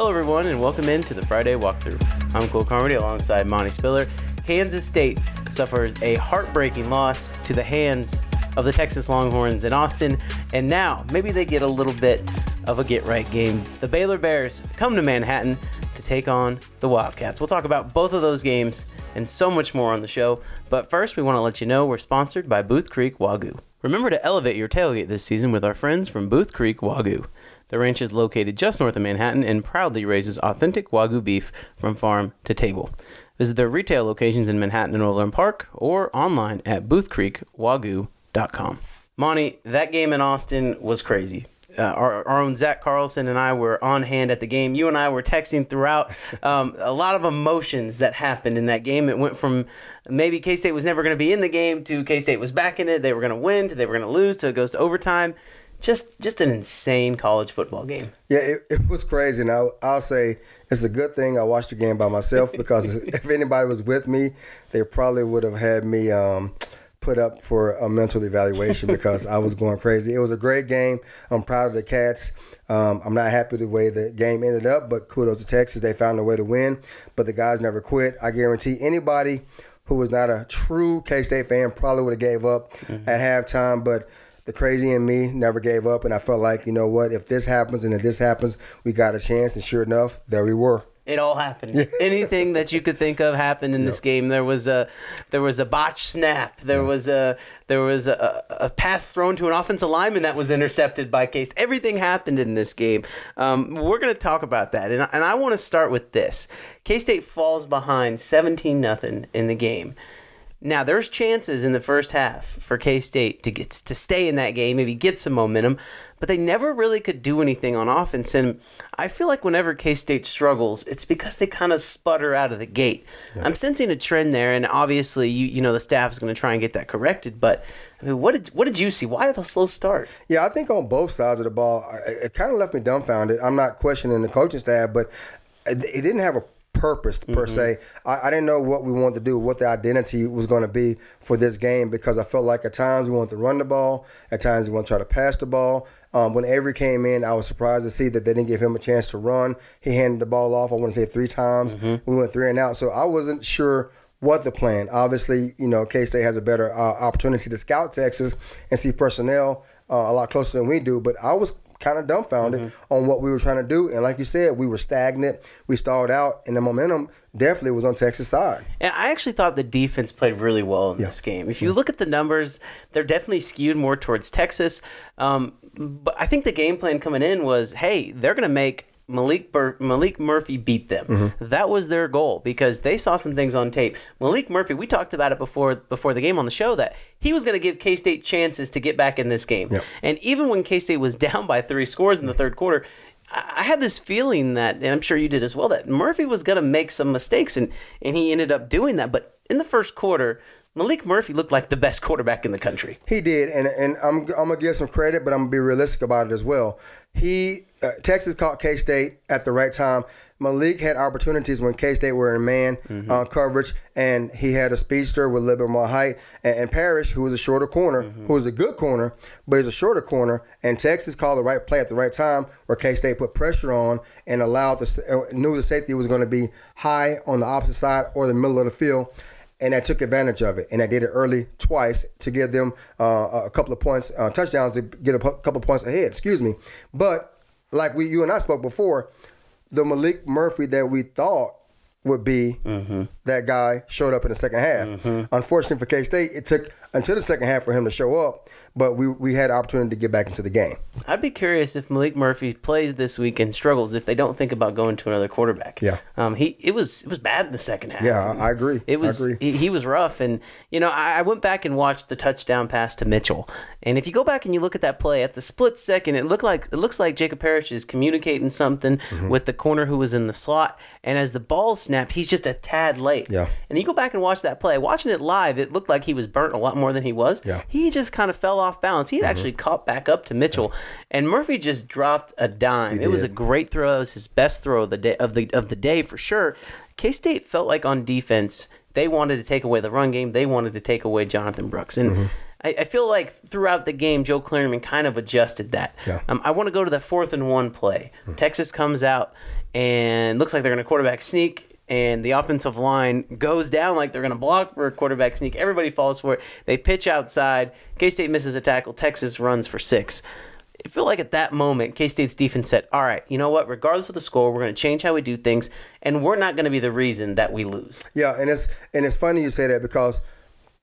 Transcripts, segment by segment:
Hello, everyone, and welcome into the Friday Walkthrough. I'm Cole Carmody alongside Monte Spiller. Kansas State suffers a heartbreaking loss to the hands of the Texas Longhorns in Austin, and now maybe they get a little bit of a get right game. The Baylor Bears come to Manhattan to take on the Wildcats. We'll talk about both of those games and so much more on the show, but first, we want to let you know we're sponsored by Booth Creek Wagyu. Remember to elevate your tailgate this season with our friends from Booth Creek Wagyu. The ranch is located just north of Manhattan and proudly raises authentic Wagyu beef from farm to table. Visit their retail locations in Manhattan and Overland Park or online at boothcreekwagyu.com. Monte, that game in Austin was crazy. Uh, our, our own Zach Carlson and I were on hand at the game. You and I were texting throughout. Um, a lot of emotions that happened in that game. It went from maybe K State was never going to be in the game to K State was back in it. They were going to win to they were going to lose to it goes to overtime. Just just an insane college football game. Yeah, it, it was crazy. And I'll, I'll say it's a good thing I watched the game by myself because if anybody was with me, they probably would have had me um, put up for a mental evaluation because I was going crazy. It was a great game. I'm proud of the Cats. Um, I'm not happy the way the game ended up, but kudos to Texas. They found a way to win, but the guys never quit. I guarantee anybody who was not a true K-State fan probably would have gave up at halftime, but the crazy in me never gave up, and I felt like, you know what, if this happens and if this happens, we got a chance. And sure enough, there we were. It all happened. Anything that you could think of happened in this game. There was a there was a botch snap. There was a there was a, a pass thrown to an offensive lineman that was intercepted by Case. Everything happened in this game. Um, we're going to talk about that, and, and I want to start with this. K State falls behind seventeen nothing in the game. Now there's chances in the first half for K State to get to stay in that game, maybe get some momentum, but they never really could do anything on offense. And I feel like whenever K State struggles, it's because they kind of sputter out of the gate. I'm sensing a trend there, and obviously you you know the staff is going to try and get that corrected. But I mean, what did what did you see? Why did the slow start? Yeah, I think on both sides of the ball, it kind of left me dumbfounded. I'm not questioning the coaching staff, but it didn't have a purpose per se. I, I didn't know what we wanted to do, what the identity was going to be for this game because I felt like at times we wanted to run the ball, at times we want to try to pass the ball. Um, when Avery came in, I was surprised to see that they didn't give him a chance to run. He handed the ball off, I want to say three times. We went three and out. So I wasn't sure what the plan. Obviously, you know, K State has a better uh, opportunity to scout Texas and see personnel uh, a lot closer than we do. But I was kind of dumbfounded on what we were trying to do. And like you said, we were stagnant. We stalled out, and the momentum definitely was on Texas side. And I actually thought the defense played really well in this game. If you look at the numbers, they're definitely skewed more towards Texas. Um, but I think the game plan coming in was, hey, they're going to make Maalik Bur- Maalik Murphy beat them. Mm-hmm. That was their goal because they saw some things on tape. Maalik Murphy, we talked about it before before the game on the show that he was going to give K State chances to get back in this game. And even when K State was down by three scores in the third quarter, I I had this feeling that, and I'm sure you did as well, that Murphy was going to make some mistakes, and and he ended up doing that. But in the first quarter, Maalik Murphy looked like the best quarterback in the country. He did, and and I'm I'm gonna give some credit, but I'm gonna be realistic about it as well. He uh, Texas caught K State at the right time. Maalik had opportunities when K State were in man uh, coverage, and he had a speedster with a little bit more height. And, and Parrish, who was a shorter corner, who was a good corner, but he's a shorter corner. And Texas called the right play at the right time, where K State put pressure on and allowed the uh, knew the safety was going to be high on the opposite side or the middle of the field and I took advantage of it, and I did it early twice to give them uh, a couple of points, uh, touchdowns to get a p- couple of points ahead. Excuse me, but like we, you and I spoke before, the Maalik Murphy that we thought would be Mm-hmm. that guy showed up in the second half. Unfortunately for K State, it took until the second half for him to show up, but we we had opportunity to get back into the game. I'd be curious if Maalik Murphy plays this week and struggles if they don't think about going to another quarterback. Yeah. Um, he it was it was bad in the second half. Yeah, I, agree. It was I agree. He, he was rough, and you know I, I went back and watched the touchdown pass to Mitchell, and if you go back and you look at that play at the split second, it looked like it looks like Jacob Parrish is communicating something Mm-hmm. with the corner who was in the slot, and as the ball snapped, he's just a tad late. Yeah. And you go back and watch that play. Watching it live, it looked like he was burnt a lot more than he was. Yeah. He just kind of fell off balance. He Mm-hmm. actually caught back up to Mitchell, and Murphy just dropped a dime. It was a great throw. That was his best throw of the day of the of the day for sure. K State felt like on defense they wanted to take away the run game. They wanted to take away Jonathan Brooks, and Mm-hmm. I, feel like throughout the game, Joe Klanderman kind of adjusted that. Yeah. Um, I want to go to the fourth and one play. Hmm. Texas comes out and looks like they're going to quarterback sneak. And the offensive line goes down like they're going to block for a quarterback sneak. Everybody falls for it. They pitch outside. K State misses a tackle. Texas runs for six. I feel like at that moment, K State's defense said, All right, you know what? Regardless of the score, we're going to change how we do things, and we're not going to be the reason that we lose. Yeah, and it's and it's funny you say that because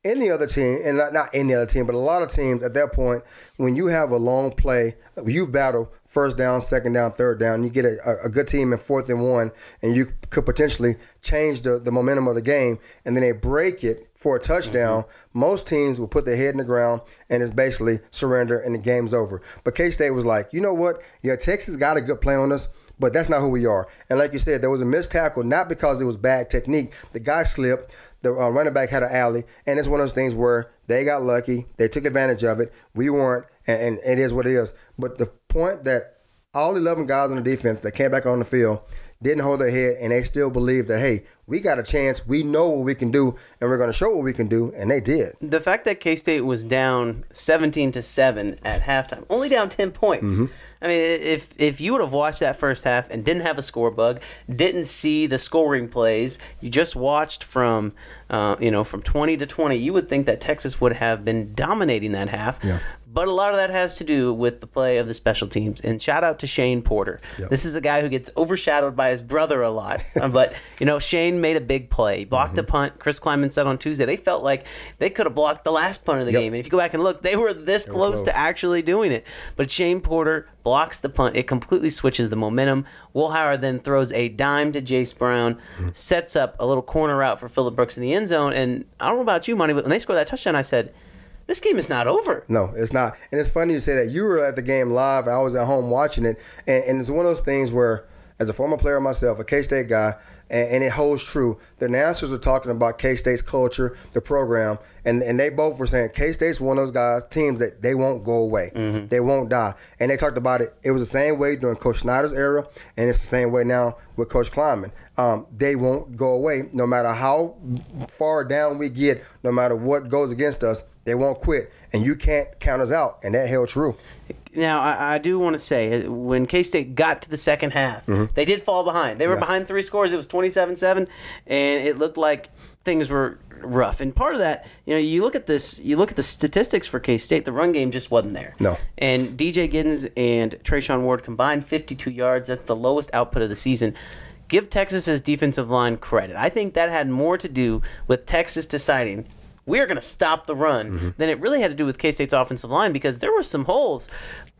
any other team, and not, not any other team, but a lot of teams at that point, when you have a long play, you battle first down, second down, third down, you get a, a good team in fourth and one, and you could potentially change the, the momentum of the game, and then they break it for a touchdown. Most teams will put their head in the ground and it's basically surrender, and the game's over. But K State was like, you know what? Yeah, Texas got a good play on us. But that's not who we are. And like you said, there was a missed tackle, not because it was bad technique. The guy slipped. The uh, running back had an alley, and it's one of those things where they got lucky. They took advantage of it. We weren't, and, and it is what it is. But the point that all 11 guys on the defense that came back on the field didn't hold their head, and they still believe that hey, we got a chance. We know what we can do, and we're going to show what we can do, and they did. The fact that K State was down 17 to 7 at halftime, only down 10 points. Mm-hmm. I mean, if if you would have watched that first half and didn't have a score bug, didn't see the scoring plays, you just watched from uh, you know from 20 to 20, you would think that Texas would have been dominating that half. Yeah. But a lot of that has to do with the play of the special teams. And shout out to Shane Porter. Yep. This is a guy who gets overshadowed by his brother a lot. But, you know, Shane made a big play. Blocked Mm-hmm. a punt. Chris Klieman said on Tuesday they felt like they could have blocked the last punt of the Yep. game. And if you go back and look, they were this were close, to actually doing it. But Shane Porter blocks the punt. It completely switches the momentum. Will then throws a dime to Jayce Brown, Mm-hmm. sets up a little corner route for Phillip Brooks in the end zone. And I don't know about you, Monte, but when they scored that touchdown, I said, this game is not over. No, it's not. And it's funny you say that. You were at the game live. I was at home watching it. And, and it's one of those things where, as a former player myself, a K State guy, and, and it holds true. The announcers were talking about K State's culture, the program, and, and they both were saying K State's one of those guys, teams that they won't go away. They won't die. And they talked about it. It was the same way during Coach Snyder's era, and it's the same way now with Coach Klieman. Um, they won't go away no matter how far down we get, no matter what goes against us. They won't quit, and you can't count us out, and that held true. Now, I, I do want to say, uh, when K State got to the second half, they did fall behind. They were Mm-hmm. Yeah. behind three scores. It was 27 7, and it looked like things were rough. And part of that, you know, you look at this, you look at the statistics for K State, the run game just wasn't there. No. And DJ Giddens and Treshaun Ward combined 52 yards. That's the lowest output of the season. Give Texas's defensive line credit. I think that had more to do with Texas deciding we are going to stop the run Mm-hmm. than it really had to do with K State's offensive line because there were some holes.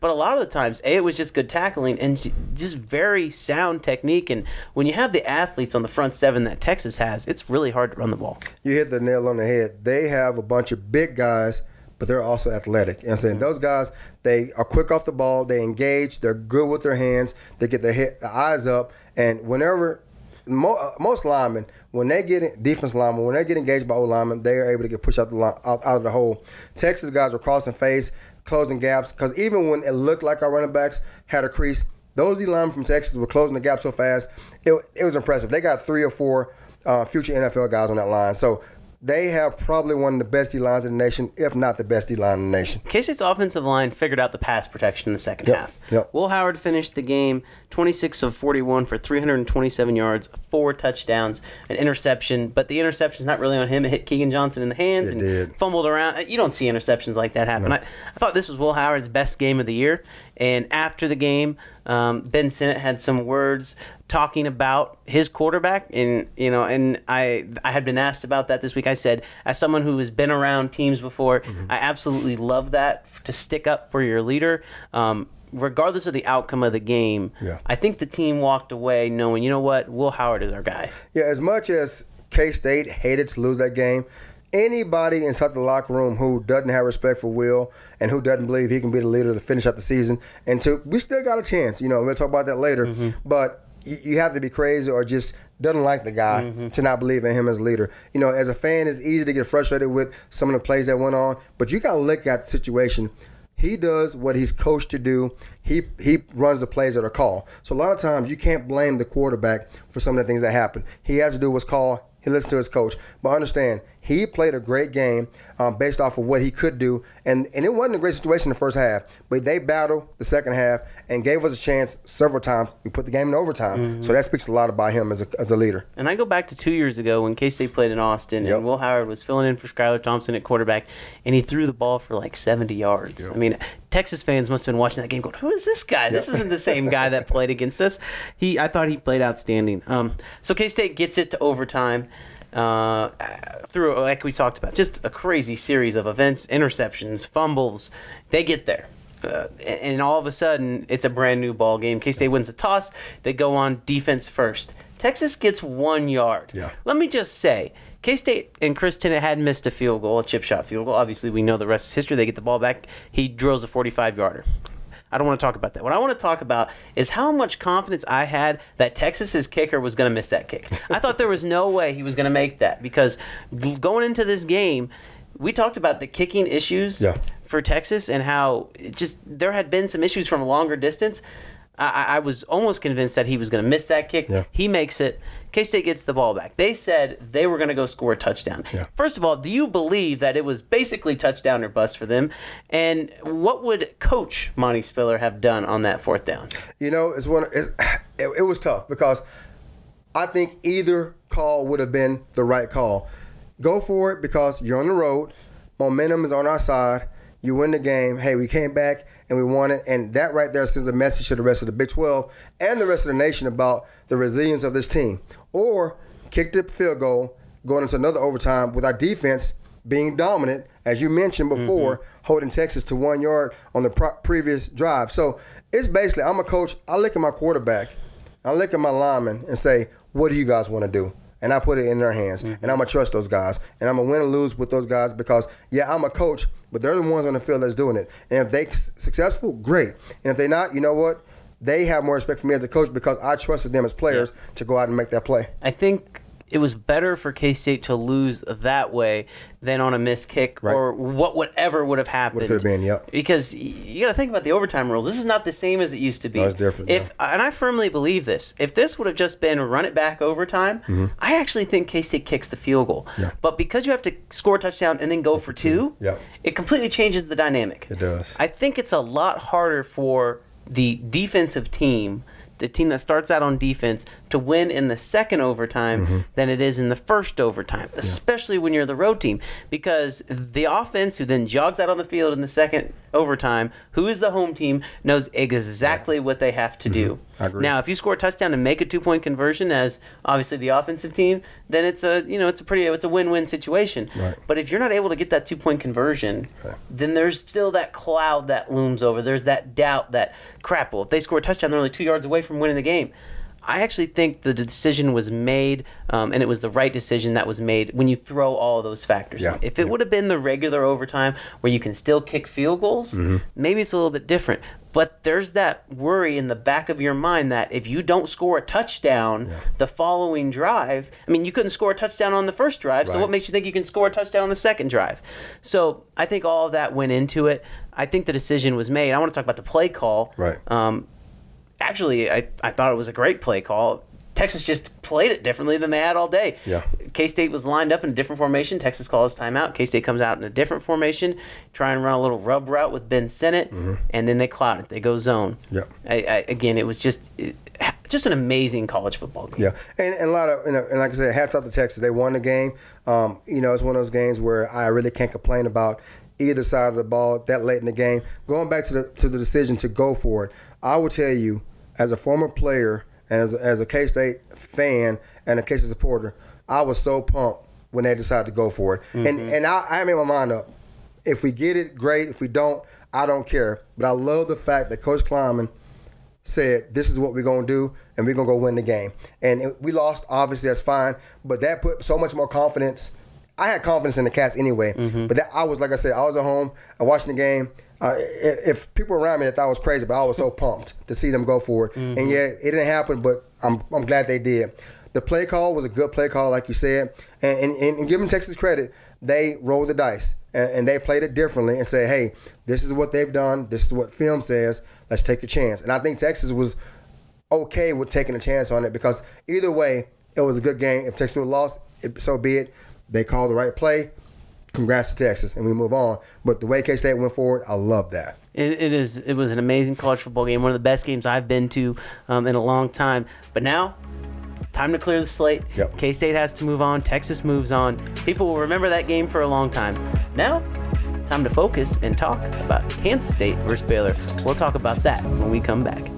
But a lot of the times, A, it was just good tackling and just very sound technique. And when you have the athletes on the front seven that Texas has, it's really hard to run the ball. You hit the nail on the head. They have a bunch of big guys, but they're also athletic. And I'm saying mm-hmm. those guys, they are quick off the ball. They engage. They're good with their hands. They get their, head, their eyes up. And whenever mo- uh, most linemen, when they get in, defense linemen, when they get engaged by old linemen, they are able to get pushed out the line, out, out of the hole. Texas guys were crossing face, closing gaps. Because even when it looked like our running backs had a crease, those D linemen from Texas were closing the gap so fast. It, it was impressive. They got three or four uh, future NFL guys on that line. So they have probably one of the best D lines in the nation, if not the best D line in the nation. K State's offensive line figured out the pass protection in the second Yep, half. yep. Will Howard finished the game 26 of 41 for 327 yards, four touchdowns, an interception. But the interception's not really on him. It hit Keagan Johnson in the hands It and did. fumbled around. You don't see interceptions like that happen. I, I thought this was Will Howard's best game of the year. And after the game, um, Ben Sinnott had some words talking about his quarterback, and you know, and I I had been asked about that this week. I said, as someone who has been around teams before, Mm-hmm. I absolutely love that to stick up for your leader. Um, Regardless of the outcome of the game, Yeah. I think the team walked away knowing, you know what, Will Howard is our guy. Yeah, as much as K State hated to lose that game, anybody inside the locker room who doesn't have respect for Will and who doesn't believe he can be the leader to finish out the season, and to we still got a chance. You know, we'll talk about that later. Mm-hmm. But you, you have to be crazy or just doesn't like the guy Mm-hmm. to not believe in him as a leader. You know, as a fan, it's easy to get frustrated with some of the plays that went on, but you got to look at the situation. He does what he's coached to do. He he runs the plays that are called. So a lot of times you can't blame the quarterback for some of the things that happen. He has to do what's called. He listens to his coach. But understand, he played a great game um, based off of what he could do, and and it wasn't a great situation in the first half. But they battled the second half and gave us a chance several times. We put the game in overtime, so that speaks a lot about him as a as a leader. And I go back to two years ago when K State played in Austin, Yep. and Will Howard was filling in for Skylar Thompson at quarterback, and he threw the ball for like 70 yards. I mean, Texas fans must have been watching that game going, "Who is this guy? This isn't the same guy that played against us." He, I thought he played outstanding. Um, so K State gets it to overtime. Uh, through like we talked about, just a crazy series of events, interceptions, fumbles. They get there. Uh, and all of a sudden, it's a brand new ball game. K State wins the toss. They go on defense first. Texas gets one yard. Yeah. Let me just say, K State and Chris Tennant had missed a field goal, a chip shot field goal. Obviously, we know the rest is history. They get the ball back. He drills a 45 yarder. I don't want to talk about that. What I want to talk about is how much confidence I had that Texas's kicker was going to miss that kick. I thought there was no way he was going to make that because going into this game, we talked about the kicking issues Yeah. for Texas and how it just there had been some issues from a longer distance. I, I was almost convinced that he was going to miss that kick. Yeah. He makes it. K State gets the ball back. They said they were going to go score a touchdown. Yeah. First of all, do you believe that it was basically touchdown or bust for them? And what would Coach Monte Spiller have done on that fourth down? You know, it's one. It's, it, it was tough because I think either call would have been the right call. Go for it because you're on the road. Momentum is on our side. You win the game. Hey, we came back and we won it. And that right there sends a message to the rest of the Big 12 and the rest of the nation about the resilience of this team. Or kick the field goal, going into another overtime with our defense being dominant, as you mentioned before, mm-hmm. holding Texas to one yard on the pro- previous drive. So it's basically, I'm a coach. I look at my quarterback, I look at my lineman, and say, "What do you guys want to do?" And I put it in their hands, and mm-hmm. I'm gonna trust those guys, and I'm gonna win or lose with those guys because, yeah, I'm a coach, but they're the ones on the field that's doing it. And if they successful, great. And if they're not, you know what? They have more respect for me as a coach because I trusted them as players to go out and make that play. I think it was better for K State to lose that way than on a missed kick Right. or what whatever would have happened. could have been, yep. Because you got to think about the overtime rules. This is not the same as it used to be. No, it's different, If and I firmly believe this. If this would have just been run it back overtime, I actually think K State kicks the field goal. Mm-hmm. Yeah. But because you have to score a touchdown and then go for two, Yeah. it completely changes the dynamic. It does. I think it's a lot harder for the defensive team, the team that starts out on defense, to win in the second overtime Mm-hmm. than it is in the first overtime, especially when you're the road team. Because the offense, who then jogs out on the field in the second overtime, who is the home team, knows exactly what they have to do. Mm-hmm. Agree. Now, if you score a touchdown and make a two point conversion as obviously the offensive team, then it's a you know it's a pretty it's a win win situation. Right. But if you're not able to get that two point conversion, then there's still that cloud that looms over. There's that doubt that crap. Well, if they score a touchdown, they're only two yards away from winning the game. I actually think the decision was made, um, and it was the right decision that was made when you throw all those factors. Yeah. in. If it would have been the regular overtime where you can still kick field goals, Mm-hmm. maybe it's a little bit different. But there's that worry in the back of your mind that if you don't score a touchdown the following drive, I mean, you couldn't score a touchdown on the first drive, so what makes you think you can score a touchdown on the second drive? So I think all of that went into it. I think the decision was made. I want to talk about the play call. Right. Um, actually, I, I thought it was a great play call. Texas just played it differently than they had all day. Yeah. K State was lined up in a different formation. Texas calls timeout. K State comes out in a different formation, try and run a little rub route with Ben Sinnott, and then they cloud it. They go zone. Mm-hmm. Yeah. I, I, again, it was just it, just an amazing college football game. Yeah, and, and a lot of, you know, and like I said, hats off to Texas. They won the game. Um, you know, it's one of those games where I really can't complain about either side of the ball that late in the game. Going back to the to the decision to go for it, I will tell you, as a former player and as, as a K State fan and a K State supporter, I was so pumped when they decided to go for it. And mm-hmm. and I, I made my mind up. If we get it, great. If we don't, I don't care. But I love the fact that Coach Klieman said, "This is what we're gonna do, and we're gonna go win the game." And it- we lost, obviously, that's fine. But that put so much more confidence. I had confidence in the Cats anyway. Mm-hmm. But that I was, like I said, I was at home, I watching the game. Uh, if, people around me that thought I was crazy, but I was so pumped to see them go for it. And yet it didn't happen, but I'm I'm glad they did. The play call was a good play call, like you said, and and, and, and giving Texas credit, they rolled the dice and, and they played it differently and said, "Hey, this is what they've done. This is what film says. Let's take a chance." And I think Texas was okay with taking a chance on it because either way, it was a good game. If Texas would have lost, it, so be it. They called the right play. Congrats to Texas, and we move on. But the way K State went forward, I love that. It, it is. It was an amazing college football game. One of the best games I've been to um, in a long time. But now, time to clear the slate. Yep. K State has to move on. Texas moves on. People will remember that game for a long time. Now, time to focus and talk about Kansas State versus Baylor. We'll talk about that when we come back.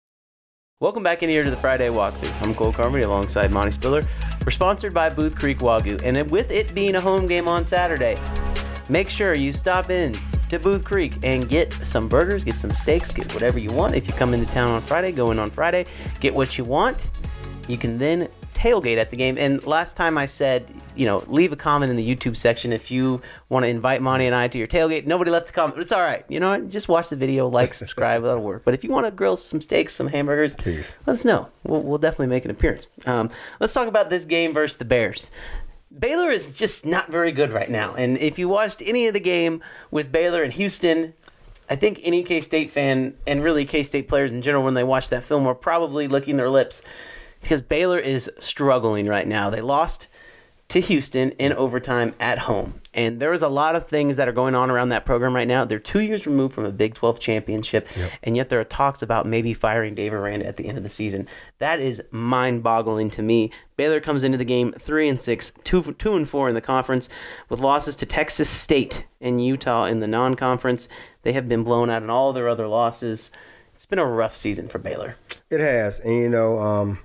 Welcome back in here to the Friday walkthrough. I'm Cole Carmody alongside Monte Spiller. We're sponsored by Booth Creek Wagyu, and with it being a home game on Saturday, make sure you stop in to Booth Creek and get some burgers, get some steaks, get whatever you want. If you come into town on Friday, go in on Friday, get what you want. You can then tailgate at the game. And last time I said, you know, leave a comment in the YouTube section if you want to invite Monte and I to your tailgate. Nobody left a comment. It's all right. You know, what? just watch the video, like, subscribe, that'll work. But if you want to grill some steaks, some hamburgers, Please. let us know. We'll, we'll definitely make an appearance. Um, let's talk about this game versus the Bears. Baylor is just not very good right now. And if you watched any of the game with Baylor and Houston, I think any K State fan and really K State players in general, when they watch that film, are probably licking their lips because Baylor is struggling right now. They lost to Houston in overtime at home. And there is a lot of things that are going on around that program right now. They're two years removed from a Big 12 championship, and yet there are talks about maybe firing Dave Aranda at the end of the season. That is mind-boggling to me. Baylor comes into the game three and six, two two and four in the conference, with losses to Texas State and Utah in the non-conference. They have been blown out in all their other losses. It's been a rough season for Baylor. It has, and you know, um,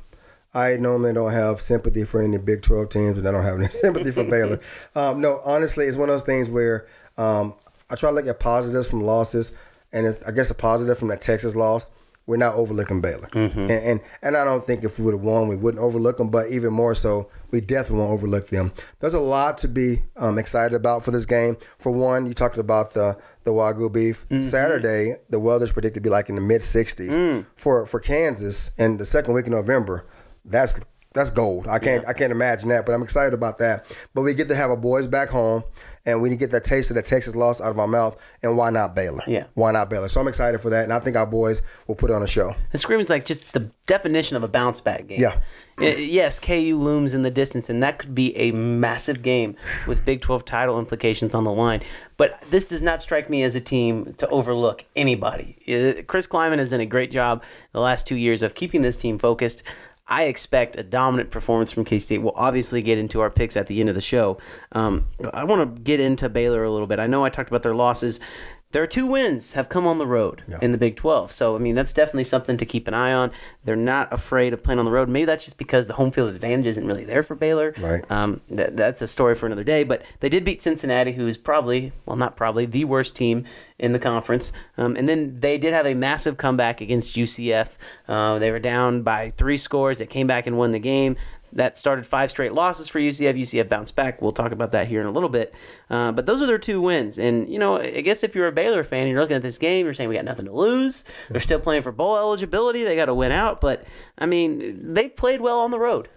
I normally don't have sympathy for any Big 12 teams, and I don't have any sympathy for Baylor. Um, no, honestly, it's one of those things where um, I try to look at positives from losses, and it's, I guess a positive from that Texas loss. We're not overlooking Baylor, and, and and I don't think if we would have won, we wouldn't overlook them. But even more so, we definitely won't overlook them. There's a lot to be um, excited about for this game. For one, you talked about the the wagyu beef. Saturday, the weather's predicted to be like in the mid 60s for for Kansas, and the second week of November that's that's gold. I can't I can't imagine that, but I'm excited about that. But we get to have our boys back home, and we get that taste of that Texas loss out of our mouth. And why not Baylor? Yeah. Why not Baylor? So I'm excited for that, and I think our boys will put on a show. It screams like just the definition of a bounce back game. Yeah. Yes, KU looms in the distance, and that could be a massive game with Big 12 title implications on the line. But this does not strike me as a team to overlook anybody. Uh, Chris Klieman has done a great job the last two years of keeping this team focused. I expect a dominant performance from K State. We'll obviously get into our picks at the end of the show. Um, I want to get into Baylor a little bit. I know I talked about their losses. There are two wins have come on the road in the Big 12. So, I mean, that's definitely something to keep an eye on. They're not afraid of playing on the road. Maybe that's just because the home field advantage isn't really there for Baylor. Right. Um, that, that's a story for another day. But they did beat Cincinnati, who is probably, well, not probably, the worst team in the conference. Um, and then they did have a massive comeback against UCF. Uh, they were down by three scores. They came back and won the game. That started five straight losses for UCF. UCF bounced back. We'll talk about that here in a little bit. Uh, but those are their two wins. And, you know, I guess if you're a Baylor fan and you're looking at this game, you're saying we got nothing to lose. They're still playing for bowl eligibility. They got to win out. But, I mean, they've played well on the road.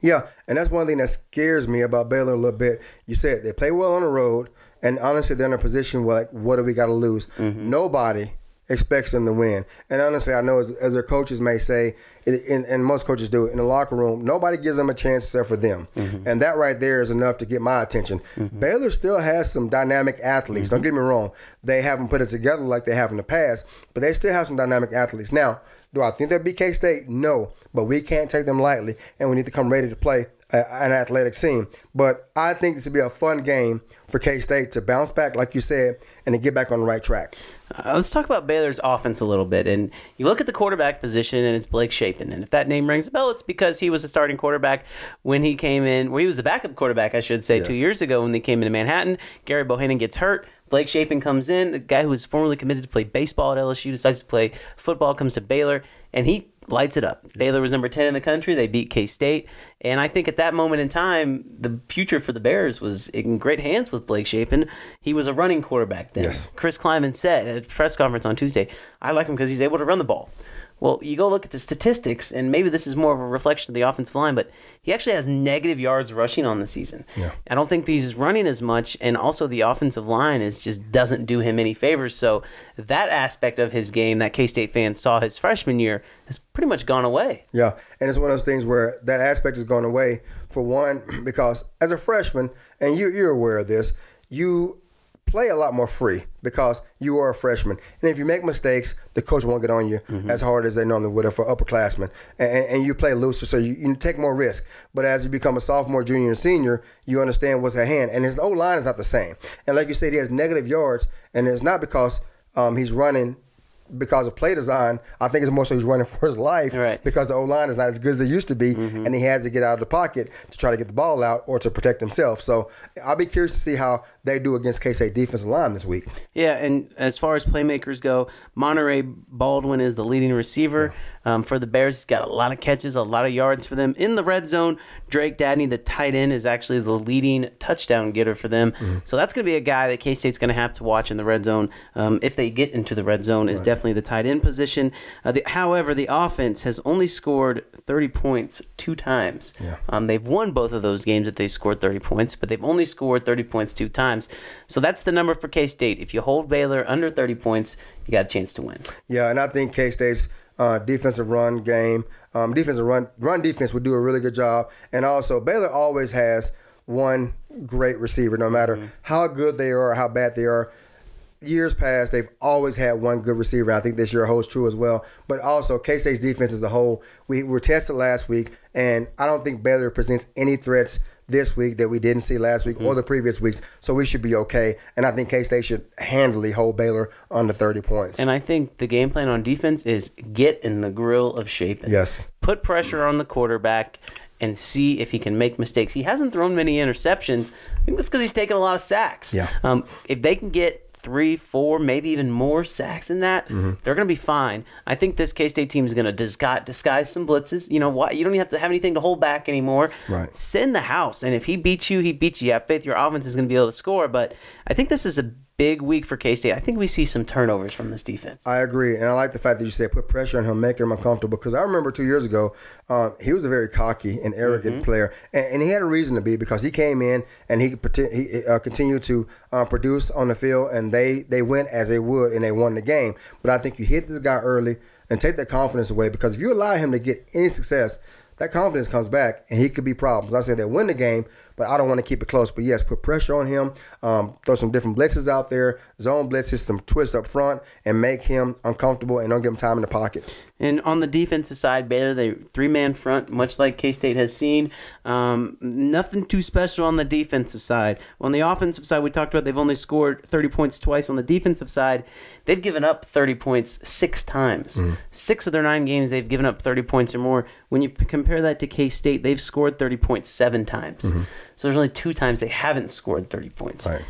Yeah, and that's one thing that scares me about Baylor a little bit. You said they play well on the road, and honestly, they're in a position where, like, what do we got to lose? Nobody expects them to win. And honestly, I know as, as their coaches may say, and, and most coaches do it in the locker room, nobody gives them a chance except for them. Mm-hmm. And that right there is enough to get my attention. Mm-hmm. Baylor still has some dynamic athletes. Don't mm-hmm. get me wrong. They haven't put it together like they have in the past, but they still have some dynamic athletes. Now, do I think they'll beat K State? No, but we can't take them lightly, and we need to come ready to play a, an athletic team. But I think this would be a fun game for K State to bounce back, like you said, and to get back on the right track. Uh, let's talk about Baylor's offense a little bit. And you look at the quarterback position, and it's Blake Shapen. And if that name rings a bell, it's because he was a starting quarterback when he came in, well, he was the backup quarterback, I should say, Yes. two years ago when they came into Manhattan. Gary Bohanon gets hurt. Blake Shapen comes in, a guy who was formerly committed to play baseball at LSU, decides to play football, comes to Baylor, and he lights it up. Baylor was number 10 in the country. They beat K State. And I think at that moment in time, the future for the Bears was in great hands with Blake Shapen. He was a running quarterback then. Yes. Chris Klieman said at a press conference on Tuesday, I like him because he's able to run the ball. Well, you go look at the statistics, and maybe this is more of a reflection of the offensive line, but he actually has negative yards rushing on the season. Yeah. I don't think he's running as much, and also the offensive line is just doesn't do him any favors. So that aspect of his game that K State fans saw his freshman year has pretty much gone away. Yeah, and it's one of those things where that aspect is gone away for one because as a freshman, and you you're aware of this, you play a lot more free because you are a freshman, and if you make mistakes, the coach won't get on you as hard as they normally would for upperclassmen, and, and you play looser, so you, you take more risk. But as you become a sophomore, junior, and senior, you understand what's at hand, and his O line is not the same. And like you said, he has negative yards, and it's not because um, he's running because of play design. I think it's more so he's running for his life Right. because the O line is not as good as it used to be, mm-hmm. and he has to get out of the pocket to try to get the ball out or to protect himself. So I'll be curious to see how they do against K State defensive line this week. Yeah, and as far as playmakers go, Monaray Baldwin is the leading receiver um, for the Bears. He's got a lot of catches, a lot of yards for them in the red zone. Drake Dabney, the tight end, is actually the leading touchdown getter for them. So that's going to be a guy that K State's going to have to watch in the red zone um, if they get into the red zone. Is definitely the tight end position. Uh, the, however, the offense has only scored 30 points two times. Yeah. Um, they've won both of those games that they scored 30 points, but they've only scored 30 points two times. So that's the number for K State. If you hold Baylor under 30 points, you got a chance to win. Yeah, and I think K State's uh, defensive run game, um, defensive run run defense would do a really good job. And also, Baylor always has one great receiver, no matter how good they are or how bad they are. Years past, they've always had one good receiver. I think this year holds true as well. But also, K State's defense as a whole, we were tested last week, and I don't think Baylor presents any threats this week that we didn't see last week or the previous weeks. So we should be okay. And I think K State should handily hold Baylor under 30 points. And I think the game plan on defense is get in the grill of Shapen. Yes. Put pressure on the quarterback and see if he can make mistakes. He hasn't thrown many interceptions. I think that's because he's taken a lot of sacks. Yeah. Um, if they can get three, four, maybe even more sacks than that, Mm-hmm. they're going to be fine. I think this K State team is going to disguise, disguise some blitzes. You know why? You don't even have to have anything to hold back anymore. Right. Send the house, and if he beats you, he beats you. You have faith your offense is going to be able to score. But I think this is a big week for K State. I think we see some turnovers from this defense. I agree, and I like the fact that you said put pressure on him, make him uncomfortable. Because I remember two years ago, um, he was a very cocky and arrogant player, and, and he had a reason to be because he came in and he, he uh, continued to uh, produce on the field, and they they went as they would, and they won the game. But I think you hit this guy early and take that confidence away because if you allow him to get any success. That confidence comes back, and he could be problems. I said that win the game, but I don't want to keep it close. But yes, put pressure on him. Um, throw some different blitzes out there, zone blitzes, some twists up front, and make him uncomfortable and don't give him time in the pocket. And on the defensive side, Baylor, they three man front, much like K State has seen. Um, nothing too special on the defensive side. On the offensive side, we talked about they've only scored 30 points twice. On the defensive side, they've given up 30 points six times. Mm. Six of their nine games, they've given up 30 points or more. When you p- compare that to K State, they've scored 30 points seven times. Mm-hmm. So there's only two times they haven't scored 30 points. Right.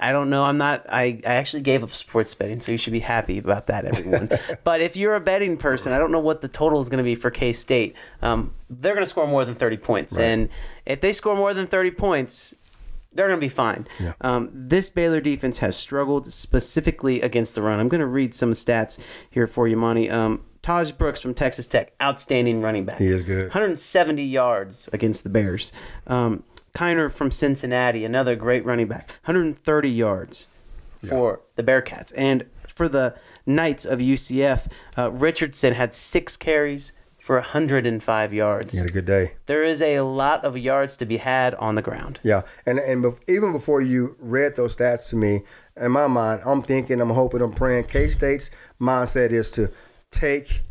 I don't know. I'm not. I, I actually gave up sports betting, so you should be happy about that, everyone. but if you're a betting person, I don't know what the total is going to be for K State. Um, they're going to score more than 30 points, Right. and if they score more than 30 points, they're going to be fine. Yeah. Um, this Baylor defense has struggled specifically against the run. I'm going to read some stats here for you, Monte. Um, Tahj Brooks from Texas Tech, outstanding running back. He is good. 170 yards against the Bears. Um, Kiner from Cincinnati, another great running back, 130 yards for the Bearcats. And for the Knights of UCF, uh, Richardson had six carries for 105 yards. He had a good day. There is a lot of yards to be had on the ground. Yeah, and and bef- even before you read those stats to me, in my mind, I'm thinking, I'm hoping, I'm praying. K State's mindset is to take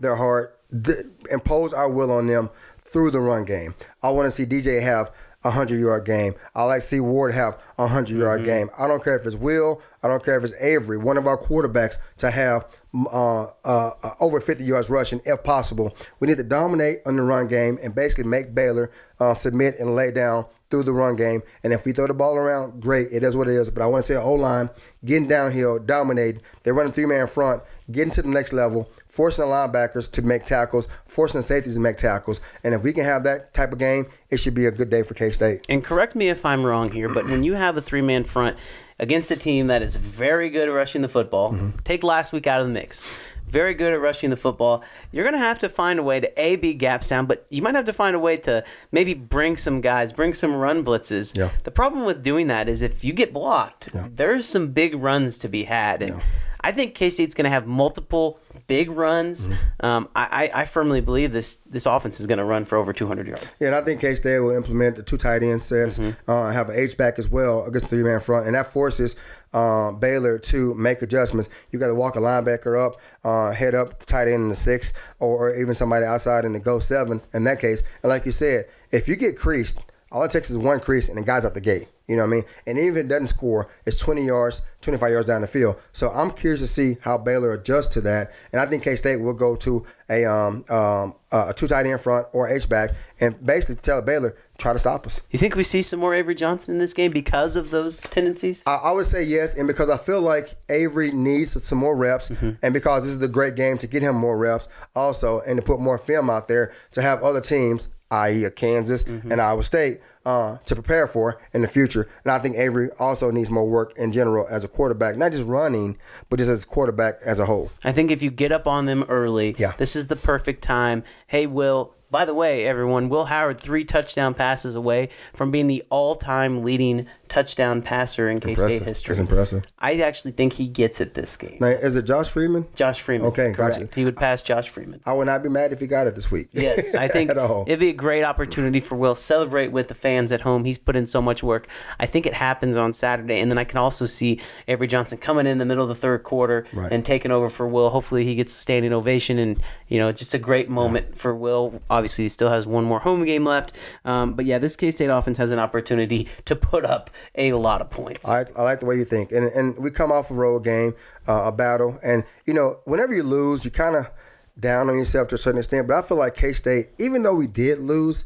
their heart, d- impose our will on them through the run game. I want to see DJ have a hundred yard game. I like to see Ward have a 100 yard game. I don't care if it's Will. I don't care if it's Avery, one of our quarterbacks, to have uh, uh, uh, over 50 yards rushing if possible. We need to dominate on the run game and basically make Baylor uh, submit and lay down through the run game. And if we throw the ball around, great. It is what it is. But I want to say O line getting downhill, dominate. They're running three man front, getting to the next level, forcing the linebackers to make tackles, forcing the safeties to make tackles. And if we can have that type of game, it should be a good day for K State. And correct me if I'm wrong here, but when you have a three man front against a team that is very good at rushing the football, mm-hmm. take last week out of the mix. Very good at rushing the football. You're going to have to find a way to A, B gap sound, but you might have to find a way to maybe bring some guys, bring some run blitzes. Yeah. The problem with doing that is if you get blocked, there's some big runs to be had. And I think K State's going to have multiple big runs. Um, I, I I firmly believe this this offense is going to run for over 200 yards. Yeah, and I think K State will implement the two tight end sets, uh, have an H back as well against the three man front, and that forces uh, Baylor to make adjustments. You got to walk a linebacker up, uh, head up to tight end in the six, or, or even somebody outside in the go seven. In that case, and like you said, if you get creased, all it takes is one crease and the guy's out the gate. You know what I mean? And even if it doesn't score, it's 20 yards, 25 yards down the field. So I'm curious to see how Baylor adjusts to that. And I think K State will go to a um, um, a two tight end front or H back and basically tell Baylor try to stop us. You think we see some more Avery Johnson in this game because of those tendencies? I, I would say yes, and because I feel like Avery needs some more reps, and because this is a great game to get him more reps, also, and to put more film out there to have other teams, i.e., a Kansas and Iowa State, uh, to prepare for in the future. And I think Avery also needs more work in general as a quarterback, not just running, but just as a quarterback as a whole. I think if you get up on them early, Yeah. this is the perfect time. Hey, Will. By the way, everyone, Will Howard three touchdown passes away from being the all-time leading touchdown passer in K State history. It's impressive. I actually think he gets it this game. Now, is it Josh Freeman? Josh Freeman. Okay, correct. gotcha. He would pass Josh Freeman. I would not be mad if he got it this week. Yes, I think at all. it'd be a great opportunity for Will celebrate with the fans at home. He's put in so much work. I think it happens on Saturday, and then I can also see Avery Johnson coming in the middle of the third quarter Right. and taking over for Will. Hopefully, he gets a standing ovation, and you know, it's just a great moment for Will. Obviously, he still has one more home game left, um, but yeah, this K State offense has an opportunity to put up a lot of points. I, I like the way you think, and and we come off a road game, uh, a battle, and you know whenever you lose, you kind of down on yourself to a certain extent. But I feel like K State, even though we did lose,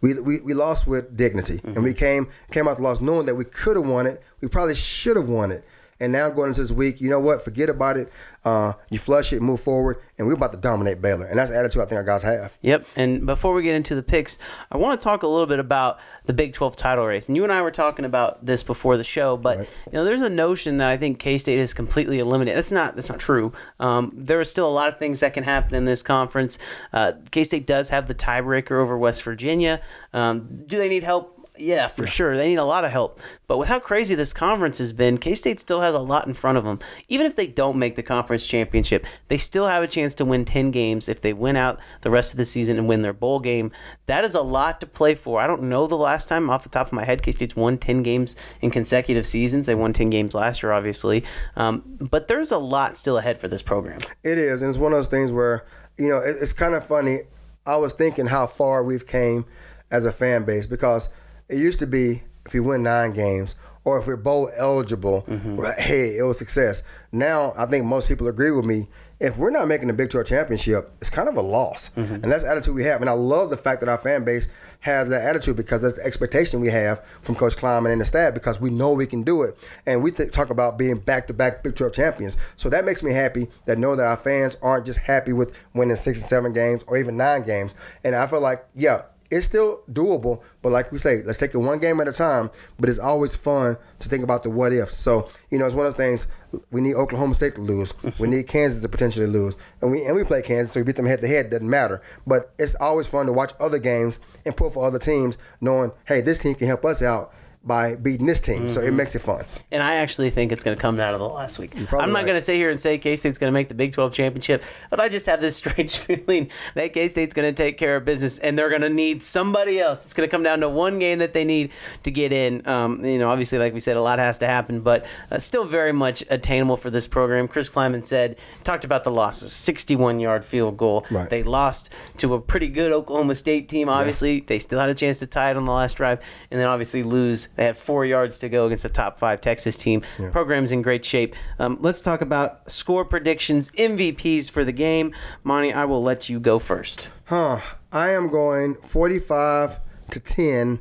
we, we, we lost with dignity, and we came came out the loss knowing that we could have won it. We probably should have won it. And now going into this week, you know what? Forget about it. Uh, you flush it, move forward, and we're about to dominate Baylor. And that's the attitude I think our guys have. Yep. And before we get into the picks, I want to talk a little bit about the Big 12 title race. And you and I were talking about this before the show, but you know, there's a notion that I think K State is completely eliminated. That's not that's not true. Um, there are still a lot of things that can happen in this conference. Uh, K State does have the tiebreaker over West Virginia. Um, do they need help? Yeah, for sure. They need a lot of help. But with how crazy this conference has been, K State still has a lot in front of them. Even if they don't make the conference championship, they still have a chance to win 10 games if they win out the rest of the season and win their bowl game. That is a lot to play for. I don't know the last time off the top of my head K State's won 10 games in consecutive seasons. They won 10 games last year, obviously. Um, but there's a lot still ahead for this program. It is, and it's one of those things where you know it's kind of funny. I was thinking how far we've came as a fan base because it used to be if you win nine games or if we're bowl eligible, mm-hmm. hey, it was success. Now I think most people agree with me. If we're not making the Big 12 championship, it's kind of a loss, mm-hmm. and that's the attitude we have. And I love the fact that our fan base has that attitude because that's the expectation we have from Coach Klieman and the staff because we know we can do it, and we th- talk about being back-to-back Big 12 champions. So that makes me happy that know that our fans aren't just happy with winning six and seven games or even nine games. And I feel like, yeah, it's still doable, but like we say, let's take it one game at a time. But it's always fun to think about the what ifs. So you know, it's one of those things. We need Oklahoma State to lose. we need Kansas to potentially lose, and we and we play Kansas, so we beat them head to head. Doesn't matter. But it's always fun to watch other games and pull for other teams, knowing hey, this team can help us out by beating this team. So it Mhm. makes it fun. And I actually think it's going to come down to the last week. I'm not right. going to sit here and say K State's going to make the Big 12 championship, but I just have this strange feeling that K State's going to take care of business and they're going to need somebody else. It's going to come down to one game that they need to get in. Um, you know, obviously, like we said, a lot has to happen, but uh, still very much attainable for this program. Chris Klieman said, talked about the losses 61 yard field goal. Right. They lost to a pretty good Oklahoma State team, obviously. They still had a chance to tie it on the last drive and then obviously lose. They had four yards to go against a top five Texas team. Program's in great shape. Um, let's talk about score predictions, MVPs for the game. Monte, I will let you go first. Huh. I am going 45 to 10.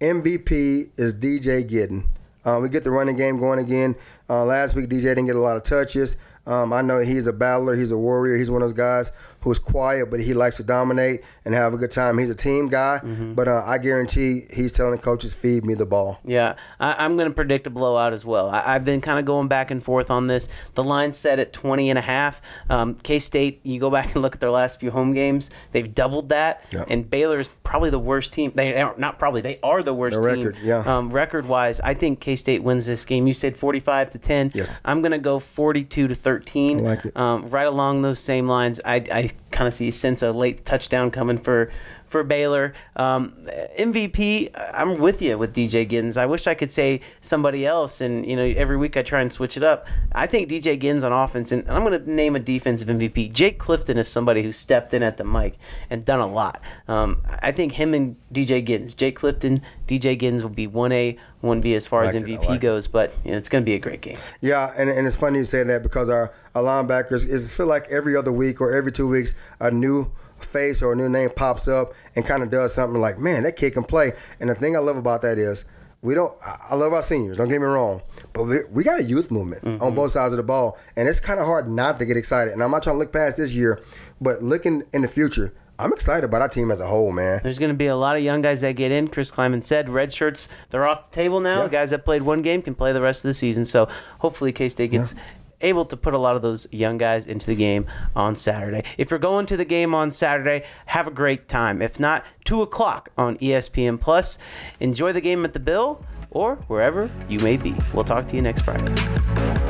MVP is DJ Gidden. Uh, we get the running game going again. Uh, last week, DJ didn't get a lot of touches. Um, I know he's a battler. He's a warrior. He's one of those guys who's quiet, but he likes to dominate and have a good time. He's a team guy, but uh, I guarantee he's telling coaches, feed me the ball. Yeah, I, I'm going to predict a blowout as well. I, I've been kind of going back and forth on this. The line's set at 20 and a half. Um, K-State, you go back and look at their last few home games, they've doubled that. Yep. And Baylor is probably the worst team. They are not probably, they are the worst team. record, yeah. Um, record-wise, I think K-State wins this game. You said 45 to 10. Yes. I'm going to go 42 to 13. I like it. Um, right along those same lines, I, I kind of see sense a late touchdown coming for for Baylor. Um, MVP, I'm with you with DJ Giddens. I wish I could say somebody else, and you know every week I try and switch it up. I think DJ Giddens on offense, and I'm going to name a defensive MVP. Jake Clifton is somebody who stepped in at the mic and done a lot. Um, I think him and DJ Giddens, Jake Clifton, DJ Giddens will be one A, one B as far as it, MVP like goes. But you know, it's going to be a great game. Yeah, and, and it's funny you say that because our, our linebackers is feel like every other week or every two weeks a new face or a new name pops up and kind of does something like, man, that kid can play. And the thing I love about that is we don't. I love our seniors. Don't get me wrong, but we, we got a youth movement on mm-hmm. both sides of the ball, and it's kind of hard not to get excited. And I'm not trying to look past this year, but looking in the future, I'm excited about our team as a whole, man. There's going to be a lot of young guys that get in. Chris Klieman said red shirts, they're off the table now. Yeah. Guys that played one game can play the rest of the season. So hopefully K State gets able to put a lot of those young guys into the game on Saturday. If you're going to the game on Saturday, have a great time. If not, 2 o'clock on ESPN Plus. Enjoy the game at the Bill or wherever you may be. We'll talk to you next Friday.